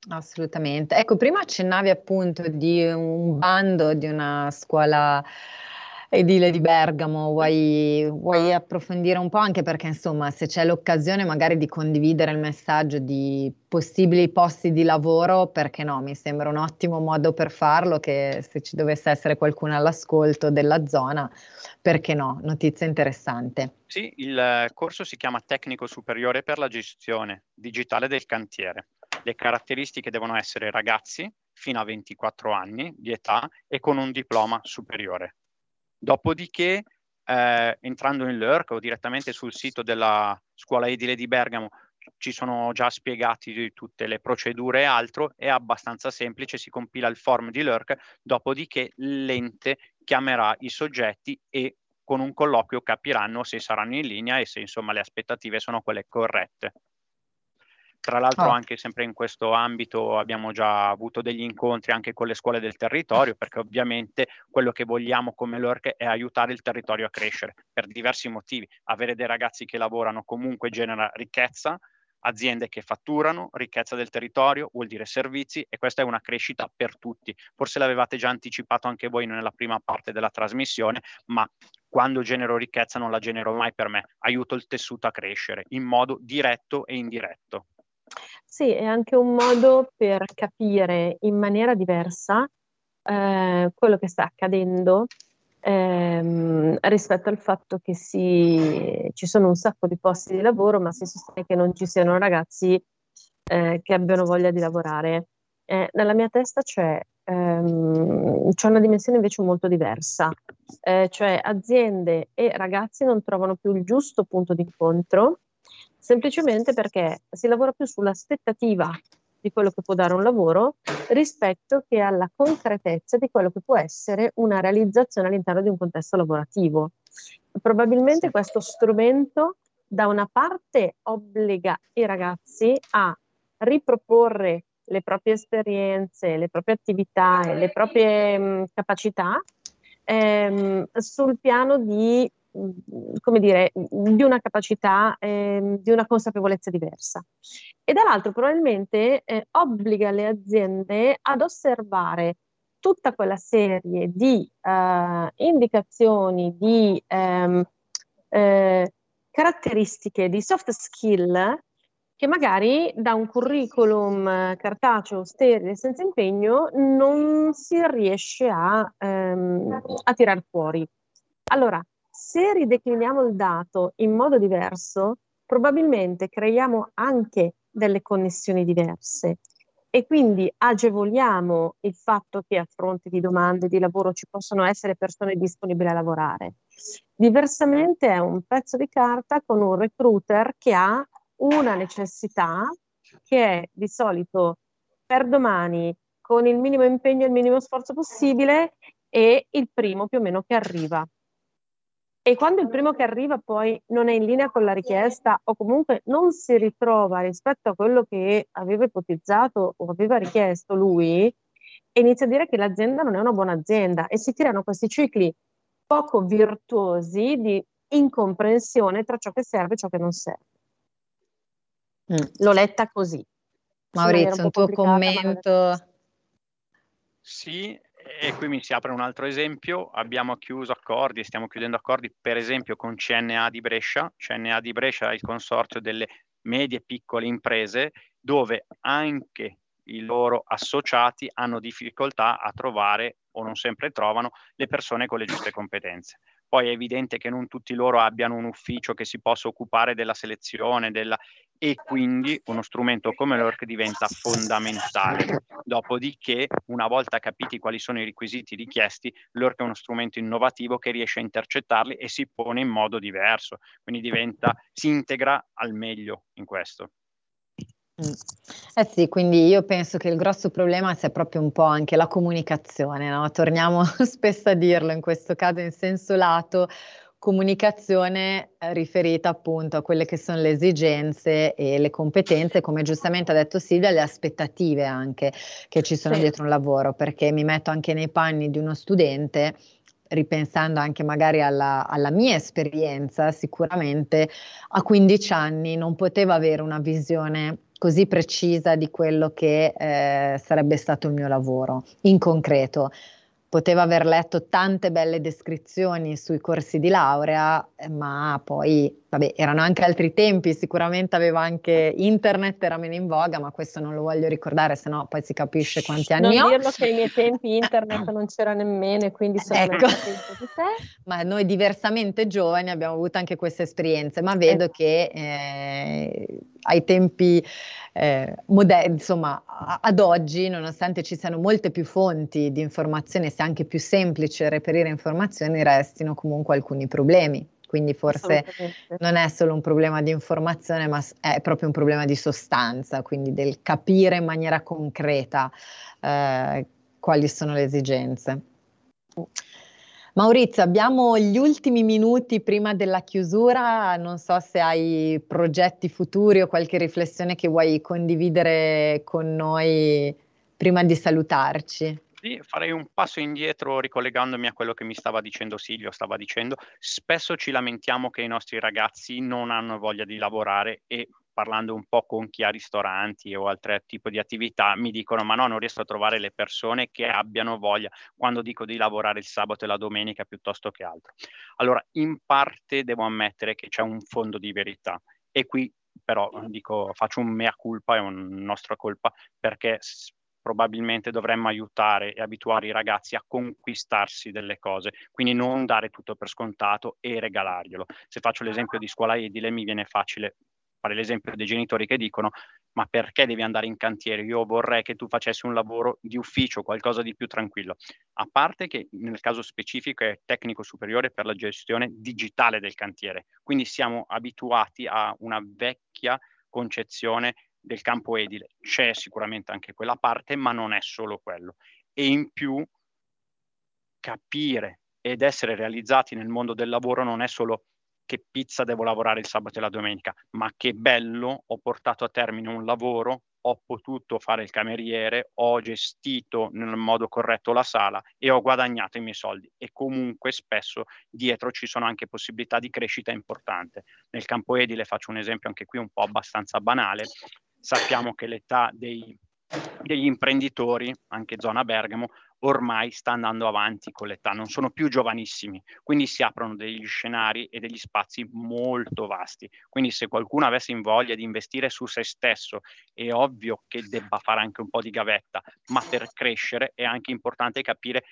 Assolutamente. Ecco, prima accennavi appunto di un bando di una scuola edile di Bergamo, vuoi, vuoi, approfondire un po' anche perché insomma se c'è l'occasione magari di condividere il messaggio di possibili posti di lavoro, perché no? Mi sembra un ottimo modo per farlo che se ci dovesse essere qualcuno all'ascolto della zona, perché no? Notizia interessante. Sì, il corso si chiama Tecnico Superiore per la gestione digitale del cantiere. Le caratteristiche devono essere ragazzi fino a 24 anni di età e con un diploma superiore. Dopodiché, eh, entrando in Lurk o direttamente sul sito della scuola edile di Bergamo, ci sono già spiegati tutte le procedure e altro, è abbastanza semplice, si compila il form di Lurk, dopodiché l'ente chiamerà i soggetti e con un colloquio capiranno se saranno in linea e se insomma le aspettative sono quelle corrette. Tra l'altro oh. anche sempre in questo ambito abbiamo già avuto degli incontri anche con le scuole del territorio perché ovviamente quello che vogliamo come LORC è aiutare il territorio a crescere per diversi motivi. Avere dei ragazzi che lavorano comunque genera ricchezza, aziende che fatturano, ricchezza del territorio, vuol dire servizi e questa è una crescita per tutti. Forse l'avevate già anticipato anche voi nella prima parte della trasmissione, ma quando genero ricchezza non la genero mai per me, aiuto il tessuto a crescere in modo diretto e indiretto. Sì, è anche un modo per capire in maniera diversa eh, quello che sta accadendo ehm, rispetto al fatto che si, ci sono un sacco di posti di lavoro, ma si sostiene che non ci siano ragazzi eh, che abbiano voglia di lavorare. Eh, nella mia testa c'è, ehm, c'è, una dimensione invece molto diversa, eh, cioè aziende e ragazzi non trovano più il giusto punto di incontro semplicemente perché si lavora più sull'aspettativa di quello che può dare un lavoro rispetto che alla concretezza di quello che può essere una realizzazione all'interno di un contesto lavorativo. Probabilmente questo strumento da una parte obbliga i ragazzi a riproporre le proprie esperienze, le proprie attività e le proprie mh, capacità ehm, sul piano di come dire, di una capacità, eh, di una consapevolezza diversa. E dall'altro probabilmente eh, obbliga le aziende ad osservare tutta quella serie di uh, indicazioni, di um, eh, caratteristiche, di soft skill che magari da un curriculum cartaceo sterile senza impegno non si riesce a, um, a tirar fuori. Allora, se ridecliniamo il dato in modo diverso, probabilmente creiamo anche delle connessioni diverse e quindi agevoliamo il fatto che a fronte di domande di lavoro ci possono essere persone disponibili a lavorare. Diversamente è un pezzo di carta con un recruiter che ha una necessità che è di solito per domani con il minimo impegno e il minimo sforzo possibile e il primo più o meno che arriva. E quando il primo che arriva poi non è in linea con la richiesta o comunque non si ritrova rispetto a quello che aveva ipotizzato o aveva richiesto lui, inizia a dire che l'azienda non è una buona azienda e si creano questi cicli poco virtuosi di incomprensione tra ciò che serve e ciò che non serve. Mm. L'ho letta così. Maurizio, un, un tuo commento? Sì, e qui mi si apre un altro esempio, abbiamo chiuso accordi, stiamo chiudendo accordi per esempio con CNA di Brescia, CNA di Brescia è il consorzio delle medie e piccole imprese dove anche i loro associati hanno difficoltà a trovare o non sempre trovano le persone con le giuste competenze. Poi è evidente che non tutti loro abbiano un ufficio che si possa occupare della selezione della... e quindi uno strumento come l'ORC diventa fondamentale. Dopodiché, una volta capiti quali sono i requisiti richiesti, l'ORC è uno strumento innovativo che riesce a intercettarli e si pone in modo diverso, quindi diventa, si integra al meglio in questo. Mm. Eh sì, quindi io penso che il grosso problema sia proprio un po' anche la comunicazione, no? Torniamo [laughs] spesso a dirlo, in questo caso in senso lato, comunicazione eh, riferita appunto a quelle che sono le esigenze e le competenze, come giustamente ha detto Silvia, le aspettative anche che ci sono sì. dietro un lavoro, perché mi metto anche nei panni di uno studente ripensando anche magari alla, alla, mia esperienza, sicuramente a 15 anni non potevo avere una visione così precisa di quello che eh, sarebbe stato il mio lavoro in concreto. Poteva aver letto tante belle descrizioni sui corsi di laurea, eh, ma poi, vabbè, erano anche altri tempi, sicuramente aveva anche internet, era meno in voga, ma questo non lo voglio ricordare, se no poi si capisce quanti anni non ho. Non dirlo che ai miei tempi [laughs] internet non c'era nemmeno e quindi sono ecco. di te. [laughs] Ma noi diversamente giovani abbiamo avuto anche queste esperienze, ma vedo eh. che eh, ai tempi eh, moderni, insomma, ad oggi, nonostante ci siano molte più fonti di informazione, sia anche più semplice reperire informazioni, restino comunque alcuni problemi. Quindi forse non è solo un problema di informazione, ma è proprio un problema di sostanza, quindi del capire in maniera concreta eh, quali sono le esigenze. Maurizio, abbiamo gli ultimi minuti prima della chiusura, non so se hai progetti futuri o qualche riflessione che vuoi condividere con noi prima di salutarci. Sì, farei un passo indietro ricollegandomi a quello che mi stava dicendo Silvio, stava dicendo, spesso ci lamentiamo che i nostri ragazzi non hanno voglia di lavorare e parlando un po' con chi ha ristoranti o altri tipi di attività, mi dicono ma no, non riesco a trovare le persone che abbiano voglia quando dico di lavorare il sabato e la domenica piuttosto che altro. Allora, in parte devo ammettere che c'è un fondo di verità e qui però dico, faccio un mea culpa, è una nostra colpa, perché probabilmente dovremmo aiutare e abituare i ragazzi a conquistarsi delle cose, quindi non dare tutto per scontato e regalarglielo. Se faccio l'esempio di scuola edile mi viene facile fare l'esempio dei genitori che dicono ma perché devi andare in cantiere? Io vorrei che tu facessi un lavoro di ufficio, qualcosa di più tranquillo. A parte che nel caso specifico è tecnico superiore per la gestione digitale del cantiere, quindi siamo abituati a una vecchia concezione del campo edile. C'è sicuramente anche quella parte, ma non è solo quello. E in più capire ed essere realizzati nel mondo del lavoro non è solo che pizza devo lavorare il sabato e la domenica, ma che bello, ho portato a termine un lavoro, ho potuto fare il cameriere, ho gestito nel modo corretto la sala e ho guadagnato i miei soldi. E comunque spesso dietro ci sono anche possibilità di crescita importante. Nel campo edile faccio un esempio anche qui un po' abbastanza banale. Sappiamo che l'età dei, degli imprenditori, anche zona Bergamo, ormai sta andando avanti con l'età, non sono più giovanissimi, quindi si aprono degli scenari e degli spazi molto vasti. Quindi se qualcuno avesse in voglia di investire su se stesso, è ovvio che debba fare anche un po' di gavetta, ma per crescere è anche importante capire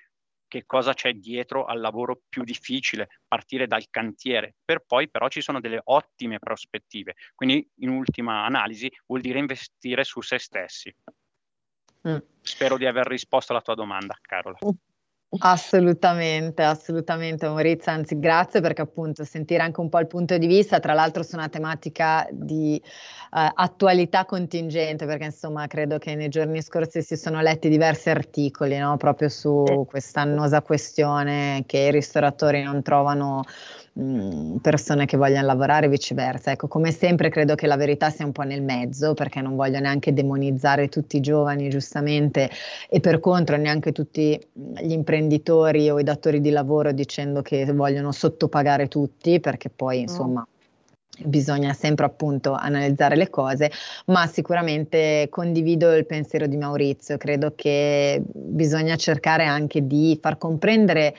che cosa c'è dietro al lavoro più difficile, partire dal cantiere, per poi però ci sono delle ottime prospettive. Quindi in ultima analisi vuol dire investire su se stessi. Mm. Spero di aver risposto alla tua domanda, Carola. Assolutamente, assolutamente Maurizio, anzi grazie perché appunto sentire anche un po' il punto di vista, tra l'altro su una tematica di uh, attualità contingente, perché insomma credo che nei giorni scorsi si sono letti diversi articoli no? proprio su questa annosa questione che i ristoratori non trovano Mm, persone che vogliono lavorare e viceversa. Ecco, come sempre credo che la verità sia un po' nel mezzo, perché non voglio neanche demonizzare tutti i giovani, giustamente, e per contro neanche tutti gli imprenditori o i datori di lavoro dicendo che vogliono sottopagare tutti, perché poi insomma bisogna sempre appunto analizzare le cose, ma sicuramente condivido il pensiero di Maurizio, credo che bisogna cercare anche di far comprendere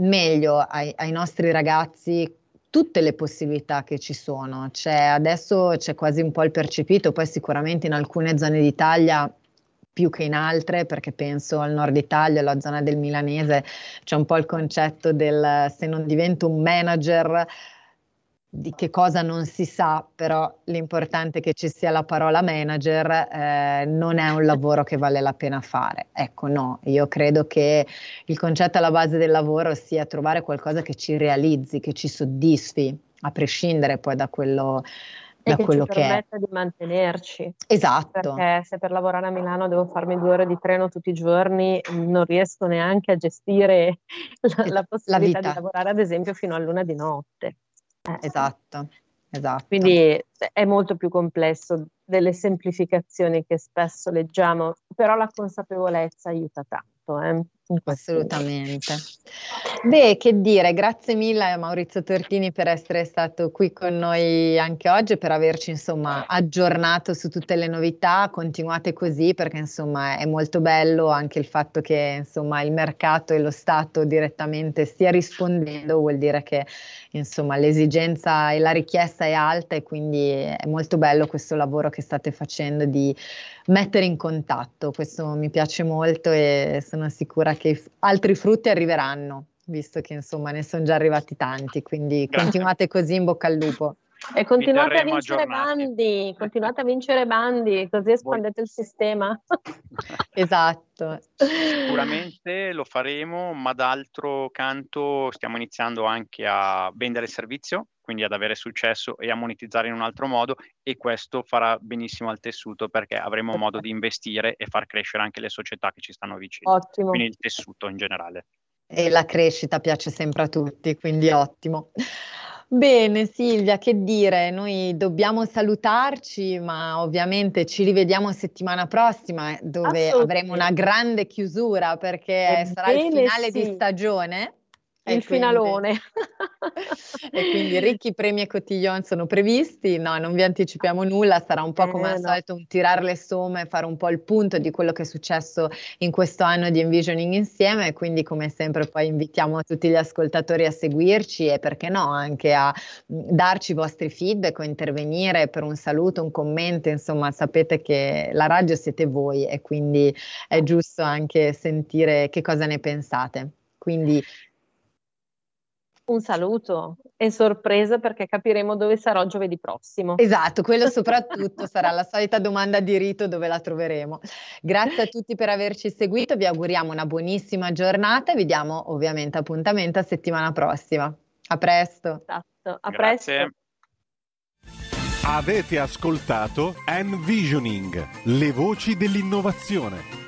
meglio ai, ai nostri ragazzi tutte le possibilità che ci sono. C'è, adesso c'è quasi un po' il percepito, poi sicuramente in alcune zone d'Italia più che in altre, perché penso al nord Italia, alla zona del milanese, c'è un po' il concetto del se non divento un manager di che cosa non si sa, però l'importante è che ci sia la parola manager, eh, non è un lavoro che vale la pena fare. Ecco, no, io credo che il concetto alla base del lavoro sia trovare qualcosa che ci realizzi, che ci soddisfi, a prescindere poi da quello, da che quello che permetta di mantenerci. Esatto. Perché se per lavorare a Milano devo farmi due ore di treno tutti i giorni, non riesco neanche a gestire [laughs] la, la possibilità la di lavorare, ad esempio, fino a luna di notte. Eh, esatto, esatto. Quindi è molto più complesso delle semplificazioni che spesso leggiamo, però la consapevolezza aiuta tanto. Eh? Assolutamente. Beh, che dire, grazie mille a Maurizio Tortini per essere stato qui con noi anche oggi per averci insomma aggiornato su tutte le novità. Continuate così perché insomma è molto bello anche il fatto che insomma il mercato e lo Stato direttamente stia rispondendo, vuol dire che insomma l'esigenza e la richiesta è alta e quindi è molto bello questo lavoro che state facendo di mettere in contatto. Questo mi piace molto e sono sicura che altri frutti arriveranno, visto che insomma ne sono già arrivati tanti, quindi Grazie. continuate così in bocca al lupo. E continuate a vincere bandi, continuate a vincere bandi, così espandete il sistema. [laughs] esatto. Sicuramente lo faremo, ma d'altro canto stiamo iniziando anche a vendere il servizio, quindi ad avere successo e a monetizzare in un altro modo e questo farà benissimo al tessuto perché avremo modo di investire e far crescere anche le società che ci stanno vicino. Ottimo. Quindi il tessuto in generale. E la crescita piace sempre a tutti, quindi ottimo. Bene Silvia, che dire, noi dobbiamo salutarci, ma ovviamente ci rivediamo settimana prossima dove avremo una grande chiusura perché Ebbene sarà il finale sì. di stagione il quindi, finalone. [laughs] e quindi ricchi premi e cotillon sono previsti, no, non vi anticipiamo nulla, sarà un po' come eh, al no. solito un tirare le somme, fare un po' il punto di quello che è successo in questo anno di Envisioning insieme, quindi come sempre poi invitiamo tutti gli ascoltatori a seguirci e perché no, anche a darci i vostri feedback o intervenire per un saluto, un commento, insomma sapete che la radio siete voi e quindi è giusto anche sentire che cosa ne pensate. Quindi un saluto e sorpresa perché capiremo dove sarò giovedì prossimo. Esatto, quello [laughs] soprattutto sarà la solita domanda di rito dove la troveremo. Grazie a tutti per averci seguito, vi auguriamo una buonissima giornata e vi diamo ovviamente appuntamento a settimana prossima. A presto. Esatto, a Grazie. presto. Avete ascoltato Envisioning, le voci dell'innovazione